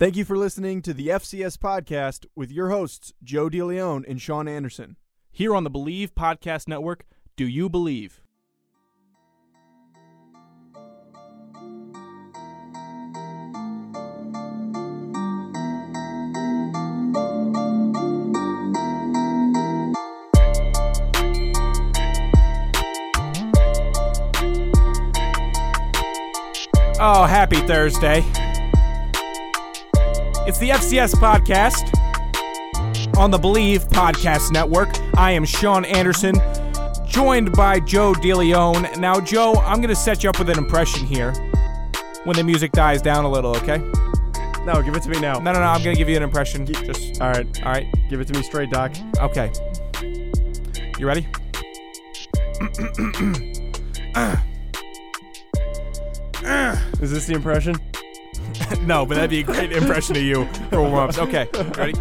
Thank you for listening to the FCS podcast with your hosts, Joe DeLeon and Sean Anderson. Here on the Bleav Podcast Network, Do You Believe? Oh, happy Thursday. It's the FCS podcast on the Bleav Podcast Network. I am Sean Anderson, joined by Joe DeLeon. Now, Joe, I'm going to set you up with an impression here when the music dies down a little, okay? No, give it to me now. No, no, no, I'm going to give you an impression. Just, All right, all right, give it to me straight, Doc. okay. You ready? Is this the impression? no, but that'd be a great impression of you for warm ups. Okay, ready?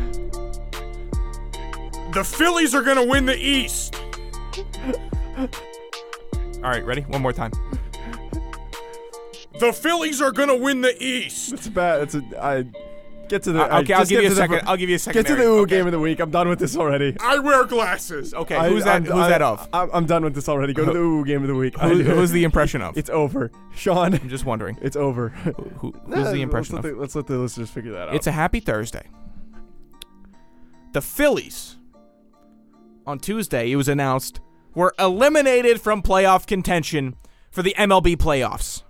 The Phillies are gonna win the East. All right, ready? One more time. The Phillies are gonna win the East. It's bad. It's a. I get to the. Uh, I- okay, I'll give get you a to the- second. I'll give you a second. Get to the ooh game of the week. I'm done with this already. I wear glasses. Okay, I- who's that? I'm- who's I- that of? I'm, I'm done with this already. Go to the ooh game of the week. Who, who's the impression of? It's over, Sean. I'm just wondering. It's over. Who, Nah, who's the impression let's of? let the, let's let the listeners figure that out. It's a happy Thursday. The Phillies, on Tuesday, it was announced, were eliminated from playoff contention for the MLB playoffs.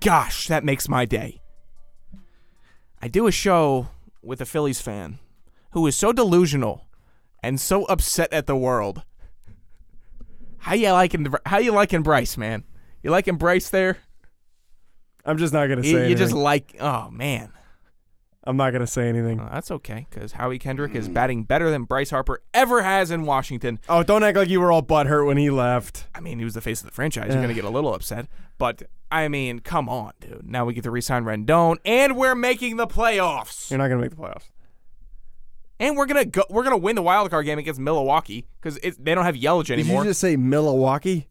Gosh, that makes my day. I do a show with a Phillies fan who is so delusional and so upset at the world. How you liking how you liking Bryce, man? You liking Bryce there? I'm just not gonna say You, you just like oh man. I'm not gonna say anything. Uh, that's okay, because Howie Kendrick is batting better than Bryce Harper ever has in Washington. Oh, don't act like you were all butthurt when he left. I mean, he was the face of the franchise. You're going to get a little upset. But, I mean, come on, dude. Now we get to resign Rendon, and we're making the playoffs. You're not gonna make the playoffs. And we're going to go. We're to win the wild card game against Milwaukee because they don't have Yelich anymore. Did you just say Milwaukee?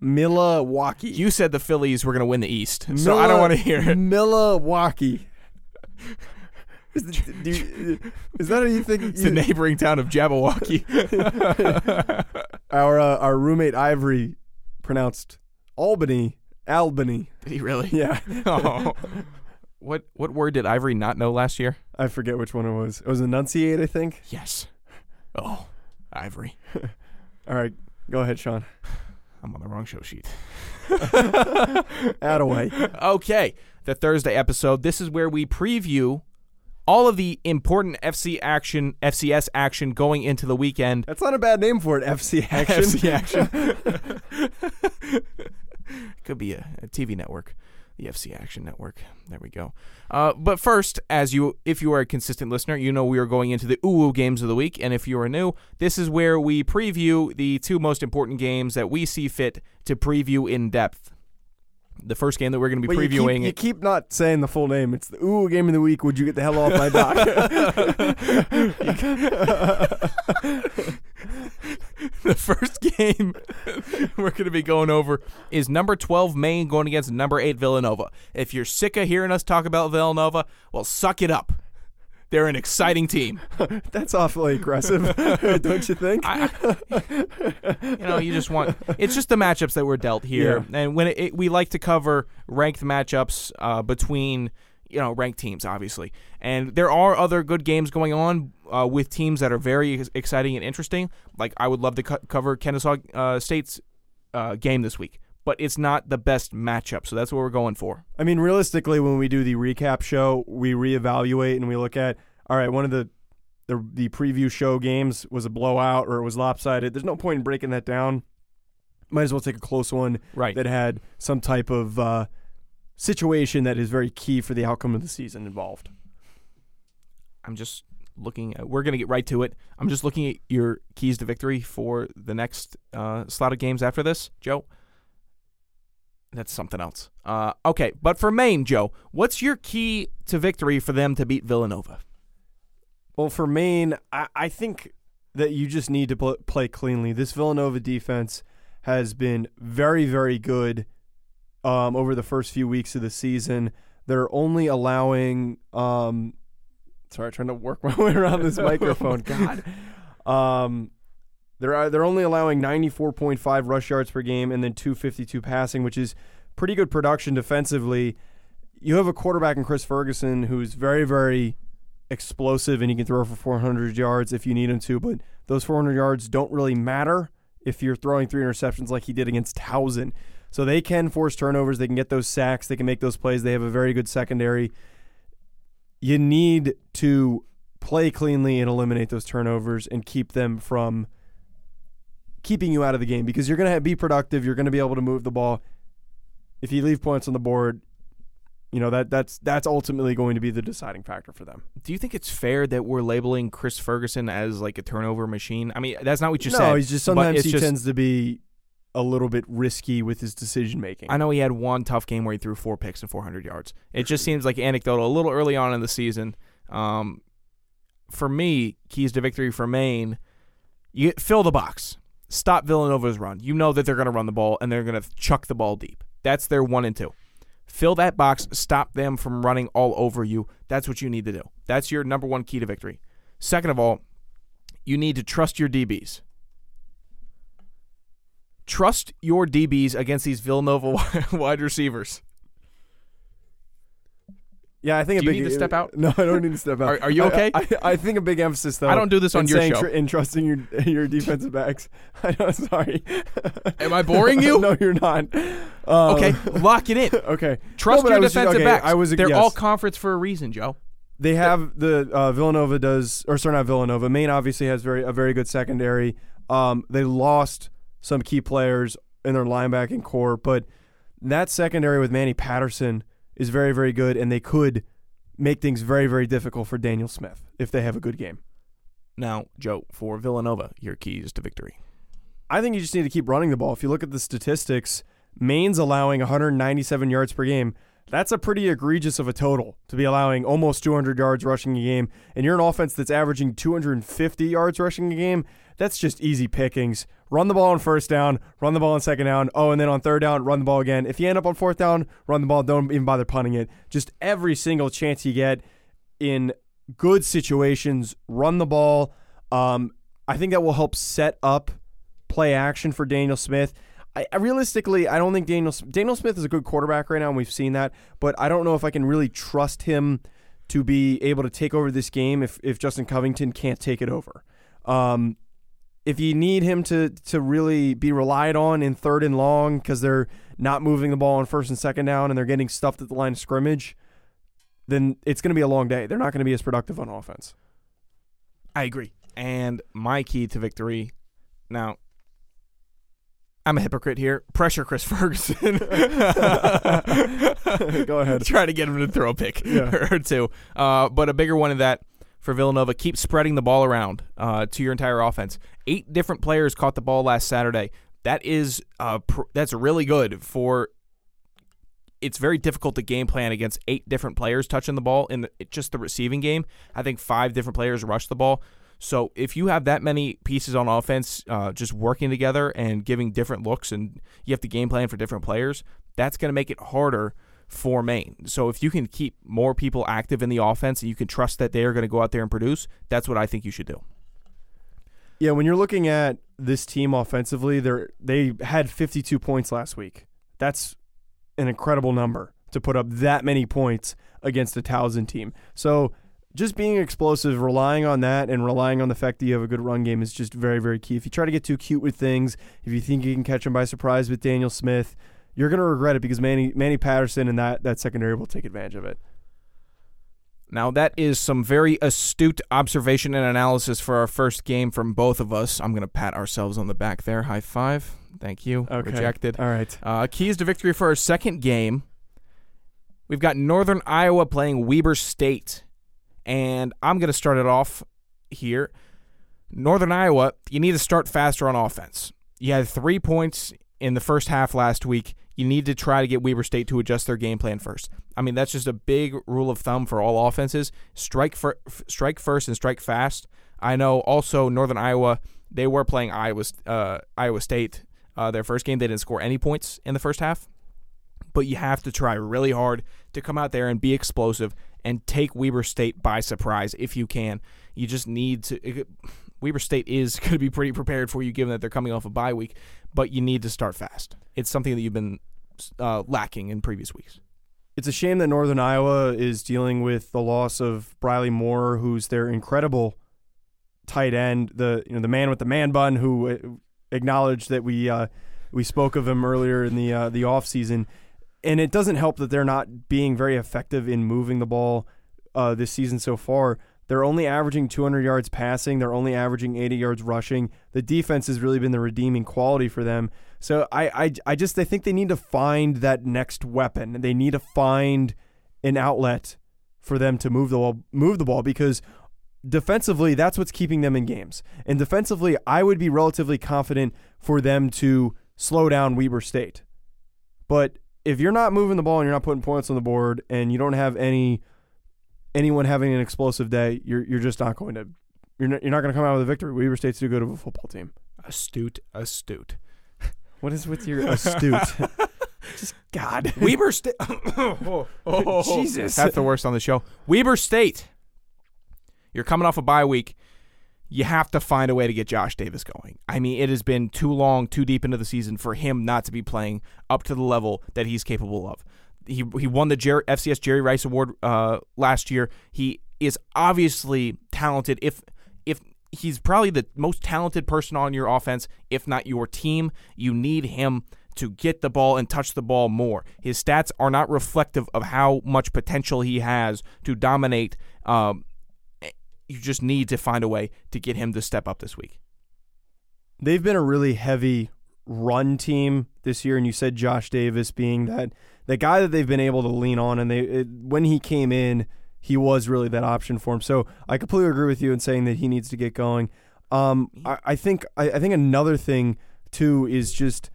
Milwaukee. You said the Phillies were going to win the East, so I don't want to hear it. Milwaukee. Is, the- do you- is that how you think? It's the neighboring town of Jabberwocky. our uh, our roommate Ivory pronounced Albany, Albany. Did he really? Yeah, Oh. What what word did Ivory not know last year? I forget which one it was. It was enunciate, I think. Yes. Oh, Ivory. All right, go ahead, Sean. I'm on the wrong show sheet. Attaway. Okay, the Thursday episode. This is where we preview all of the important FC action, FCS action going into the weekend. That's not a bad name for it. FC action. FC action. Could be a, a TV network, the FC Action Network. There we go. Uh, but first, as you, if you are a consistent listener, you know we are going into the Uwu games of the week, and if you are new, this is where we preview the two most important games that we see fit to preview in depth. The first game that we're going to be Wait, you previewing. keep, you keep not saying the full name. It's the ooh game of the week. Would you get the hell off my dock? the first game we're going to be going over is number 12 Maine going against number 8 Villanova. If you're sick of hearing us talk about Villanova, well, suck it up. They're an exciting team. That's awfully aggressive, don't you think? I, you know, you just want it's just the matchups that were dealt here, and when it, it, we like to cover ranked matchups uh, between you know ranked teams, obviously, and there are other good games going on uh, with teams that are very exciting and interesting. Like I would love to co- cover Kennesaw uh, State's uh, game this week, but it's not the best matchup, so that's what we're going for. I mean, realistically, when we do the recap show, we reevaluate and we look at all right, one of the the the preview show games was a blowout or it was lopsided. There's no point in breaking that down. Might as well take a close one Right. that had some type of uh, situation that is very key for the outcome of the season involved. I'm just looking. At, we're gonna get right to it. I'm just looking at your keys to victory for the next uh, slot of games after this, Joe. That's something else. Uh, okay, but for Maine, Joe, what's your key to victory for them to beat Villanova? Well, for Maine, I, I think that you just need to pl- play cleanly. This Villanova defense has been very, very good um, over the first few weeks of the season. They're only allowing. Um, sorry, trying to work my way around this microphone. God. Um, they're uh, they're only allowing 94.5 rush yards per game and then 252 passing, which is pretty good production defensively. You have a quarterback in Chris Ferguson who's very very explosive and he can throw for 400 yards if you need him to, but those 400 yards don't really matter if you're throwing three interceptions like he did against Towson. So they can force turnovers, they can get those sacks, they can make those plays. They have a very good secondary. You need to play cleanly and eliminate those turnovers and keep them from keeping you out of the game because you're going to be productive, you're going to be able to move the ball. If you leave points on the board, you know that that's that's ultimately going to be the deciding factor for them. Do you think it's fair that we're labeling Chris Ferguson as like a turnover machine? I mean, that's not what you no, said. No, he's just sometimes he just- tends to be a little bit risky with his decision making. I know he had one tough game where he threw four picks and 400 yards. It just seems like anecdotal a little early on in the season. Um, for me, keys to victory for Maine, you fill the box. Stop Villanova's run. You know that they're going to run the ball and they're going to chuck the ball deep. That's their one and two. Fill that box. Stop them from running all over you. That's what you need to do. That's your number one key to victory. Second of all, you need to trust your DBs. Trust your DBs against these Villanova wide receivers. Yeah, I think Do a you big, need to step out? No, I don't need to step out. Are- are you okay? I, I, think a big emphasis though. I don't do this on in your show. tr- in trusting your your defensive backs. I know. Sorry. Am I boring you? no, you're not. Um, Okay, lock it in. Okay. Trust No, your I just- defensive okay, backs. I was. They're yes. all conference for a reason, Joe. They have the uh, Villanova does, or sorry, not Villanova. Maine obviously has very a very good secondary. Um, they lost some key players in their linebacking core, but that secondary with Manny Patterson is very very good, and they could make things very very difficult for Daniel Smith if they have a good game. Now, Joe, for Villanova, your keys to victory. I think you just need to keep running the ball. If you look at the statistics, Maine's allowing 197 yards per game. That's a pretty egregious of a total to be allowing almost 200 yards rushing a game. And you're an offense that's averaging 250 yards rushing a game. That's just easy pickings. Run the ball on first down, run the ball on second down. Oh, and then on third down, run the ball again. If you end up on fourth down, run the ball. Don't even bother punting it. Just every single chance you get in good situations, run the ball. Um, I think that will help set up play action for Daniel Smith. I, realistically, I don't think Daniel Daniel Smith is a good quarterback right now, and we've seen that. But I don't know if I can really trust him to be able to take over this game if if Justin Covington can't take it over. Um, if you need him to to really be relied on in third and long because they're not moving the ball on first and second down and they're getting stuffed at the line of scrimmage, then it's going to be a long day. They're not going to be as productive on offense. I agree. And my key to victory. Now, I'm a hypocrite here. Pressure Chris Ferguson. Go ahead. Try to get him to throw a pick Yeah. or two. Uh, but a bigger one of that for Villanova. Keep spreading the ball around uh, to your entire offense. Eight different players caught the ball last Saturday. That is uh, pr- that's really good for. It's very difficult to game plan against eight different players touching the ball in the, just the receiving game. I think five different players rush the ball. So if you have that many pieces on offense uh, just working together and giving different looks, and you have to game plan for different players, that's going to make it harder for Maine. So if you can keep more people active in the offense and you can trust that they are going to go out there and produce, that's what I think you should do. Yeah, when you're looking at this team offensively, they they had 52 points last week. That's an incredible number to put up that many points against a Towson team. So just being explosive, relying on that, and relying on the fact that you have a good run game is just very, very key. If you try to get too cute with things, if you think you can catch them by surprise with Daniel Smith, you're going to regret it because Manny Manny Patterson and that that secondary will take advantage of it. Now, that is some very astute observation and analysis for our first game from both of us. I'm going to pat ourselves on the back there. High five. Thank you. Okay. Rejected. All right. Uh, keys to victory for our second game. We've got Northern Iowa playing Weber State. And I'm going to start it off here. Northern Iowa, you need to start faster on offense. You had three points in the first half last week. You need to try to get Weber State to adjust their game plan first. I mean, that's just a big rule of thumb for all offenses. Strike for, strike first and strike fast. I know also Northern Iowa, they were playing Iowa, uh, Iowa State. Uh, their first game, they didn't score any points in the first half. But you have to try really hard to come out there and be explosive and take Weber State by surprise if you can. You just need to. Weber State is going to be pretty prepared for you given that they're coming off a bye week, but you need to start fast. It's something that you've been uh, lacking in previous weeks. It's a shame that Northern Iowa is dealing with the loss of Briley Moore, who's their incredible tight end, the you know the man with the man bun, who uh, acknowledged that we uh, we spoke of him earlier in the uh, the off season, and it doesn't help that they're not being very effective in moving the ball uh, this season so far. They're only averaging 200 yards passing. They're only averaging 80 yards rushing. The defense has really been the redeeming quality for them. So I, I, I just I think they need to find that next weapon. They need to find an outlet for them to move the ball, move the ball because defensively that's what's keeping them in games. And defensively, I would be relatively confident for them to slow down Weber State. But if you're not moving the ball and you're not putting points on the board and you don't have any anyone having an explosive day, you're you're just not going to you're not, you're not going to come out with a victory. Weber State's too good of a football team. Astute, astute. What is with your astute? just God. Weber State. oh, oh, Jesus. That's the worst on the show. Weber State. You're coming off a bye week. You have to find a way to get Josh Davis going. I mean, it has been too long, too deep into the season for him not to be playing up to the level that he's capable of he he won the FCS Jerry Rice Award uh, last year. He is obviously talented. If if he's probably the most talented person on your offense, if not your team, you need him to get the ball and touch the ball more. His stats are not reflective of how much potential he has to dominate. Um, you just need to find a way to get him to step up this week. They've been a really heavy run team this year, and you said Josh Davis being that the guy that they've been able to lean on, and they it, when he came in, he was really that option for him. So I completely agree with you in saying that he needs to get going. Um, I, I think I, I think another thing too is just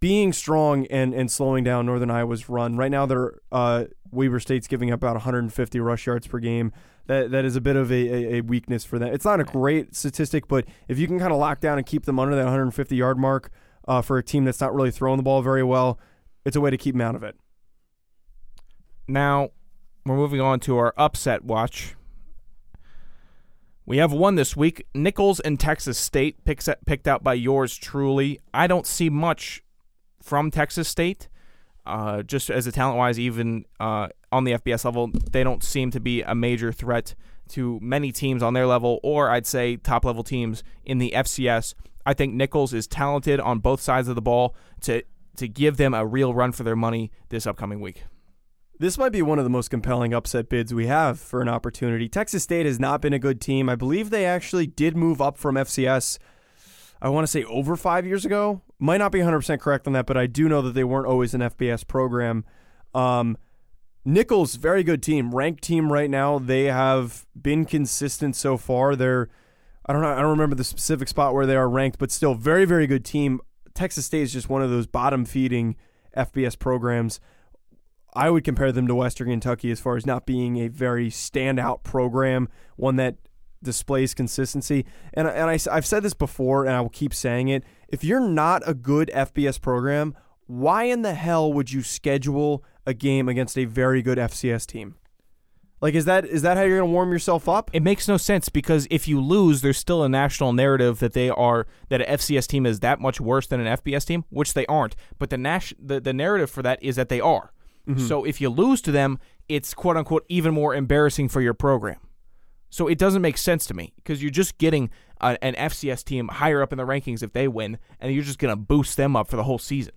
being strong and, and slowing down Northern Iowa's run. Right now, they're uh, Weber State's giving up about 150 rush yards per game. That that is a bit of a, a, a weakness for them. It's not a great statistic, but if you can kind of lock down and keep them under that 150 yard mark uh, for a team that's not really throwing the ball very well, it's a way to keep them out of it. Now, we're moving on to our upset watch. We have one this week. Nicholls and Texas State picks, picked out by yours truly. I don't see much from Texas State. Uh, just as a talent wise, even uh, on the FBS level, they don't seem to be a major threat to many teams on their level, or I'd say top level teams in the FCS. I think Nicholls is talented on both sides of the ball to to give them a real run for their money this upcoming week. This might be one of the most compelling upset bids we have for an opportunity. Texas State has not been a good team. I believe they actually did move up from FCS. I want to say over five years ago. Might not be 100% correct on that, but I do know that they weren't always an FBS program. Um, Nicholls, very good team, ranked team right now. They have been consistent so far. They're, I don't know, I don't remember the specific spot where they are ranked, but still very, very good team. Texas State is just one of those bottom feeding FBS programs. I would compare them to Western Kentucky as far as not being a very standout program, one that displays consistency. And, and I, I've said this before, and I will keep saying it. If you're not a good FBS program, why in the hell would you schedule a game against a very good FCS team? Like is that is that how you're going to warm yourself up? It makes no sense because if you lose, there's still a national narrative that they are that an FCS team is that much worse than an FBS team, which they aren't. But the nas- the, the narrative for that is that they are. Mm-hmm. So if you lose to them, it's quote unquote even more embarrassing for your program. So it doesn't make sense to me because you're just getting a, an FCS team higher up in the rankings if they win, and you're just going to boost them up for the whole season.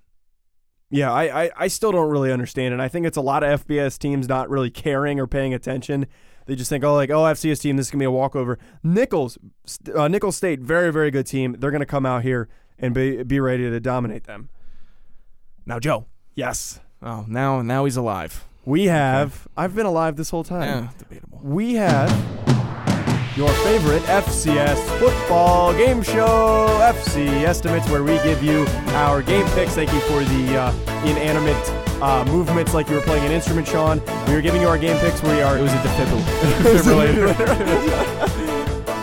Yeah, I, I, I still don't really understand it. I think it's a lot of FBS teams not really caring or paying attention. They just think, oh, like, oh, FCS team, this is gonna be a walkover. Nicholls, uh, Nicholls State, very, very good team. They're gonna come out here and be be ready to dominate them. Now, Joe. Yes. Oh, now now he's alive. We have. I've been alive this whole time. Eh, debatable. We have your favorite FCS football game show, FC Estimates, where we give you our game picks. Thank you for the uh, inanimate uh, movements like you were playing an instrument, Sean. We are giving you our game picks. We are. It was a defibrillator.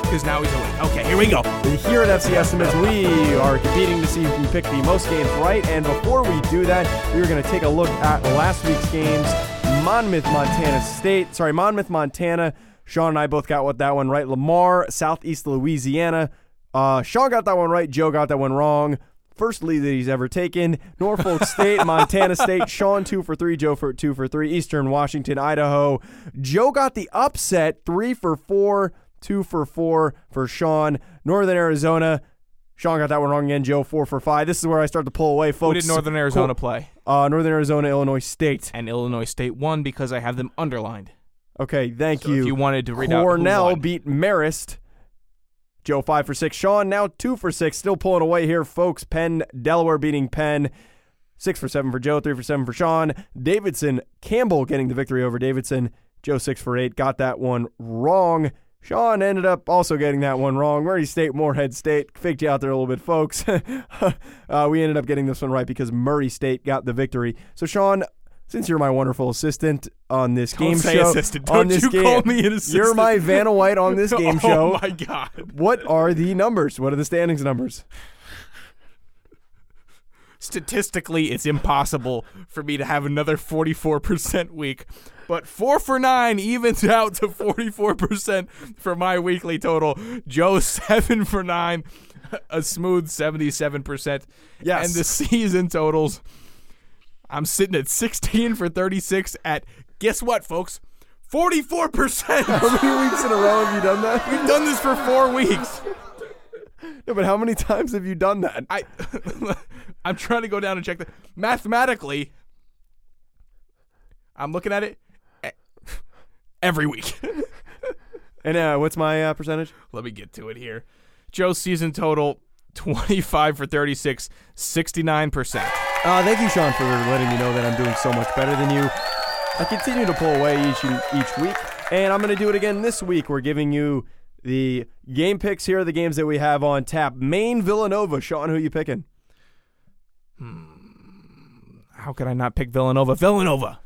Because now he's awake. Okay, here we go. Here at FC Estimates, we are competing to see who can pick the most games right. And before we do that, we are going to take a look at last week's games. Monmouth, Montana State. Sorry, Monmouth, Montana. Sean and I both got what that one right. Lamar, Southeast Louisiana. Uh, Sean got that one right. Joe got that one wrong. First lead that he's ever taken. Norfolk State, Montana State. Sean two for three. Joe for two for three. Eastern Washington, Idaho. Joe got the upset. Three for four. Two for four for Sean. Northern Arizona. Sean got that one wrong again. Joe four for five. This is where I start to pull away, folks. Who did Northern Arizona play? Uh, Northern Arizona, Illinois State. And Illinois State won because I have them underlined. Okay, thank So you. if you wanted to read out Cornell won. beat Marist. Joe five for six. Sean now two for six. Still pulling away here, folks. Penn, Delaware beating Penn. Six for seven for Joe. Three for seven for Sean. Davidson Campbell getting the victory over Davidson. Joe six for eight. Got that one wrong. Sean ended up also getting that one wrong. Murray State, Morehead State. Faked you out there a little bit, folks. uh, we ended up getting this one right because Murray State got the victory. So, Sean, since you're my wonderful assistant on this Don't game say show, assistant. on Don't this you game, call me an assistant. You're my Vanna White on this game oh show. Oh my god. What are the numbers? What are the standings numbers? Statistically, it's impossible for me to have another 44% week. But 4 for 9 evens out to 44% for my weekly total. Joe 7 for 9, a smooth 77%. Yes. And the season totals, I'm sitting at 16 for 36 at, guess what, folks? 44%. How many weeks in a row have you done that? We've done this for four weeks. No, but how many times have you done that? I, I'm trying to go down and check that. Mathematically, I'm looking at it every week. And uh, what's my uh, percentage? Let me get to it here. Joe's season total 25 for 36, 69%. Uh, thank you, Sean, for letting me know that I'm doing so much better than you. I continue to pull away each each week, and I'm going to do it again this week. We're giving you the game picks. Here are the games that we have on tap. Maine, Villanova. Sean, who are you picking? How could I not pick Villanova? Villanova.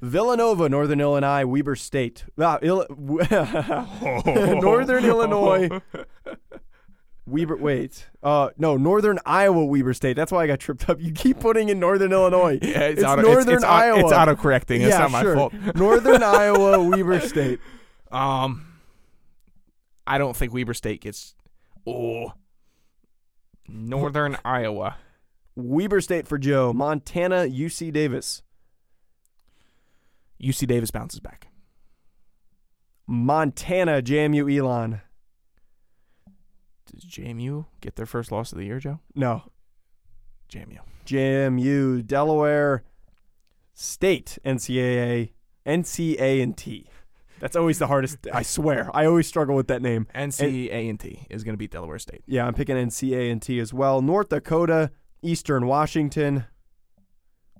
Villanova, Northern Illinois, Weber State. Ah, Ill- Northern Illinois. Weber, wait. Uh, no, Northern Iowa, Weber State. That's why I got tripped up. You keep putting in Northern Illinois. Yeah, it's, it's auto, Northern it's, it's, Iowa. It's auto correcting. It's yeah, not my sure. fault. Northern Iowa, Weber State. Um, I don't think Weber State gets. Oh, Northern Iowa. Weber State for Joe. Montana, UC Davis. UC Davis bounces back. Montana, JMU Elon. Does JMU get their first loss of the year, Joe? No. JMU. JMU, Delaware State, NCAA, NCA and T. That's always the hardest. I swear. I always struggle with that name. NCA and T is going to beat Delaware State. Yeah, I'm picking NCA and T as well. North Dakota, Eastern Washington.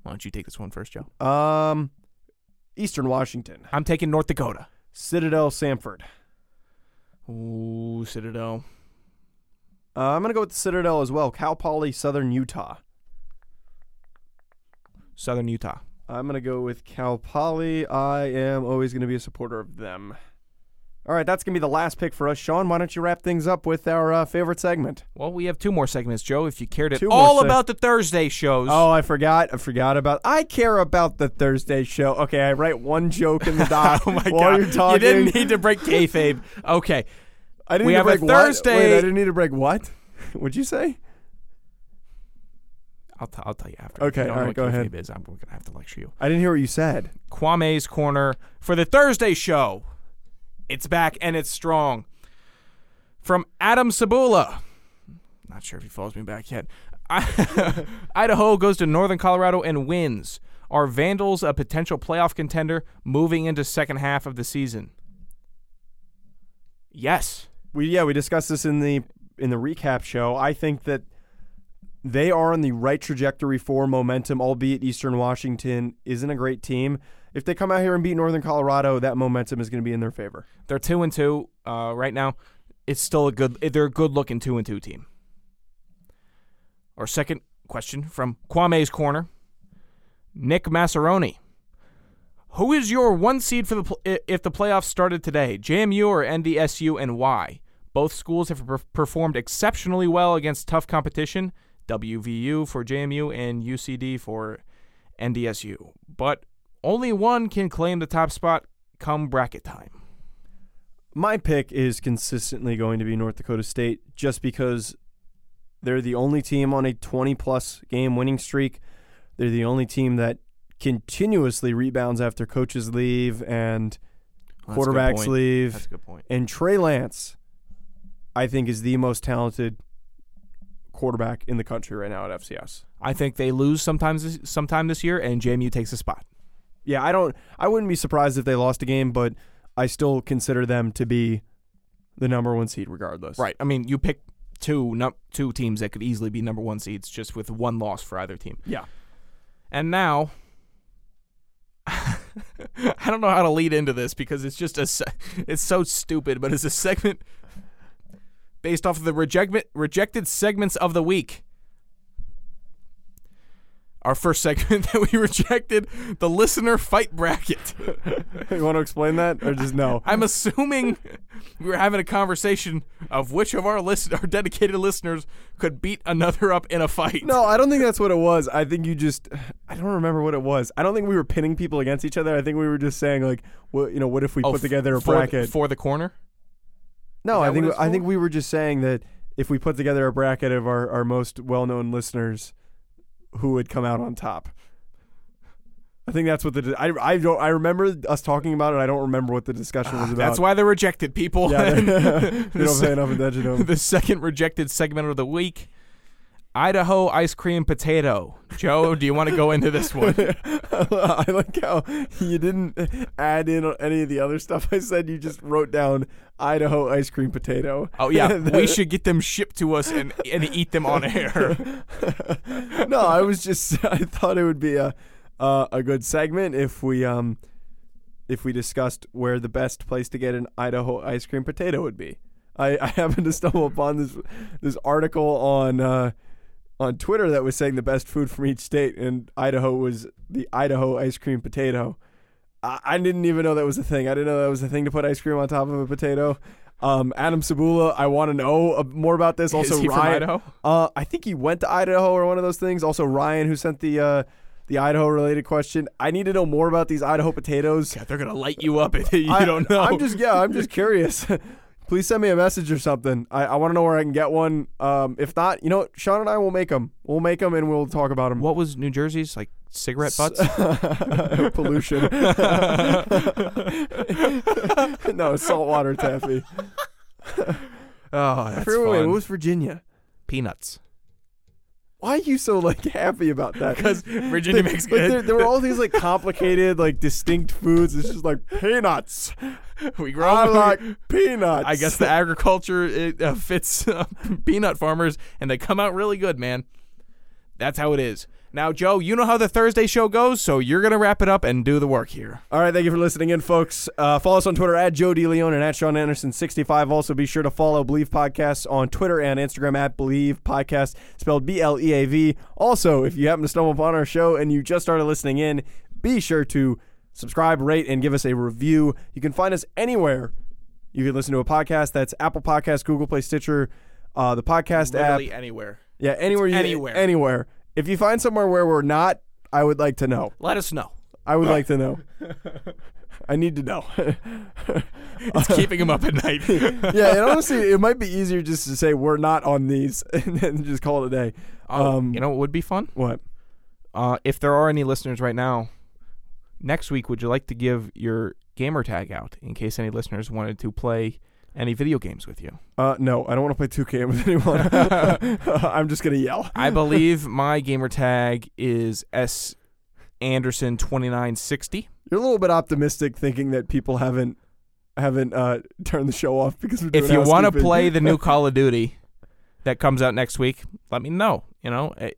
Why don't you take this one first, Joe? Um, Eastern Washington. I'm taking North Dakota. Citadel, Samford. Ooh, Citadel. Uh, I'm gonna go with the Citadel as well. Cal Poly, Southern Utah. Southern Utah. I'm gonna go with Cal Poly. I am always gonna be a supporter of them. All right, that's gonna be the last pick for us, Sean. Why don't you wrap things up with our uh, favorite segment? Well, we have two more segments, Joe. If you cared at Two all seg- about the Thursday shows. Oh, I forgot. I forgot about. I care about the Thursday show. Okay, I write one joke in the doc Oh my while god! you're talking. You didn't need to break kayfabe. Okay, I didn't we need have to a break what? Thursday- Wait, I didn't need to break what? What'd you say? I'll, t- I'll tell you after. Okay, you all right, what go ahead. Is, I'm going to have to lecture you. I didn't hear what you said. Kwame's corner for the Thursday show. It's back and it's strong. From Adam Sabula. Not sure if he follows me back yet. Idaho goes to Northern Colorado and wins. Are Vandals a potential playoff contender moving into second half of the season? Yes. We yeah we discussed this in the in the recap show. I think that they are on the right trajectory for momentum, albeit Eastern Washington isn't a great team. If they come out here and beat Northern Colorado, that momentum is going to be in their favor. They're two and two uh, right now. It's still a good. They're a good looking two and two team. Our second question from Kwame's corner. Nick Massaroni. Who is your one seed for the pl- if the playoffs started today? JMU or NDSU, and why? Both schools have per- performed exceptionally well against tough competition. WVU for JMU and UCD for NDSU, but only one can claim the top spot come bracket time. My pick is consistently going to be North Dakota State just because they're the only team on a 20 plus game winning streak. They're the only team that continuously rebounds after coaches leave and That's a good quarterbacks leave. That's a good point. And Trey Lance, I think, is the most talented quarterback in the country right now at FCS. I think they lose sometimes sometime this year, and JMU takes a spot. Yeah, I don't. I wouldn't be surprised if they lost a game, but I still consider them to be the number one seed regardless. Right. I mean, you pick two num- two teams that could easily be number one seeds just with one loss for either team. Yeah. And now, I don't know how to lead into this because it's just a it's so stupid, but it's a segment based off of the reject- rejected segments of the week. Our first segment that we rejected, the listener fight bracket. you want to explain that, or just no? I'm assuming we were having a conversation of which of our list our dedicated listeners could beat another up in a fight. No, I don't think that's what it was. I think you just. I don't remember what it was. I don't think we were pinning people against each other. I think we were just saying like, what you know, what if we Oh, put together a for the- bracket? for the corner. no, I think I think we were just saying that if we put together a bracket of our, our most well known listeners, who would come out on top. I think that's what the I I don't I remember us talking about it. I don't remember what the discussion was ah, about. That's why they're rejected people. Yeah, they, they don't pay enough attention to them. the second rejected segment of the week. Idaho ice cream potato. Joe, do you want to go into this one? I like how you didn't add in any of the other stuff I said. You just wrote down Idaho ice cream potato. Oh yeah, we should get them shipped to us and and eat them on air. no, I was just I thought it would be a uh, a good segment if we um if we discussed where the best place to get an Idaho ice cream potato would be. I, I happened to stumble upon this this article on uh, on Twitter that was saying the best food from each state, and Idaho was the Idaho ice cream potato. I, I didn't even know that was a thing. I didn't know that was a thing to put ice cream on top of a potato. Um, Adam Sabula, I want to know uh, more about this. Also, Is he from Ryan, Idaho? uh, I think he went to Idaho or one of those things. Also, Ryan, who sent the uh, the Idaho related question. I need to know more about these Idaho potatoes. God, they're gonna light you up if you I, don't know. I'm just yeah, I'm just curious. Please send me a message or something. I, I want to know where I can get one. Um, if not, you know. Sean and I will make them. We'll make them and we'll talk about them. what was New Jersey's like cigarette butts? Pollution. no, saltwater taffy. Oh, that's fun. what was Virginia? Peanuts. Why are you so like happy about that? Because Virginia makes like, good. there, there were all these like complicated, like distinct foods. It's just like peanuts. we grow. I like peanuts. I guess the agriculture it, uh, fits uh, peanut farmers, and they come out really good, man. That's how it is. Now, Joe, you know how the Thursday show goes, so you're gonna wrap it up and do the work here. All right, thank you for listening in, folks. Uh, follow us on Twitter at Joe DeLeon and at Sean Anderson65. Also, be sure to follow Bleav Podcasts on Twitter and Instagram at Bleav Podcast, spelled B L E A V. Also, if you happen to stumble upon our show and you just started listening in, be sure to subscribe, rate, and give us a review. You can find us anywhere. You can listen to a podcast. That's Apple Podcasts, Google Play, Stitcher, uh, the podcast app. Anywhere. Yeah, anywhere. You, anywhere. Anywhere. If you find somewhere where we're not, I would like to know. Let us know. I would like to know. I need to know. It's keeping him up at night. yeah, and honestly, it might be easier just to say we're not on these and then just call it a day. Oh, Um, you know what would be fun? What? Uh, if there are any listeners right now, next week, would you like to give your gamer tag out in case any listeners wanted to play any video games with you? Uh, no, I don't want to play 2K with anyone. I'm just gonna yell. I believe my gamer tag is S Anderson twenty nine sixty. You're a little bit optimistic, thinking that people haven't haven't uh, turned the show off because we're doing If you want to play the new Call of Duty, that comes out next week, let me know. You know, I,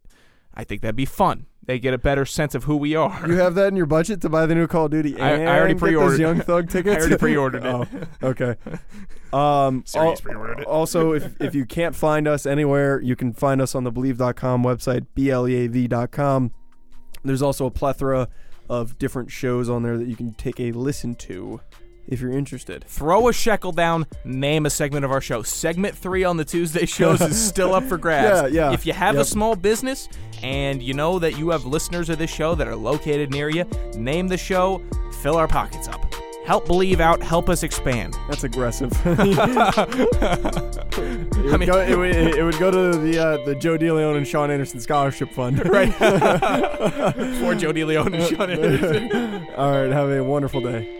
I think that'd be fun. They get a better sense of who we are. You have that in your budget to buy the new Call of Duty I- I already pre-ordered. those Young Thug tickets? I already pre-ordered it. oh, okay. Um, al- pre-ordered it. also, if, if you can't find us anywhere, you can find us on the Bleav.com website, B-L-E-A-V.com. There's also a plethora of different shows on there that you can take a listen to if you're interested. Throw a shekel down, name a segment of our show. Segment three on the Tuesday shows is still up for grabs. Yeah, yeah. If you have a small business and you know that you have listeners of this show that are located near you, name the show, fill our pockets up. Help Bleav out, help us expand. That's aggressive. it, would I mean- go, it, would, it would go to the uh, the Joe DeLeon and Sean Anderson Scholarship Fund. Right. For Joe DeLeon and Sean Anderson. All right. Have a wonderful day.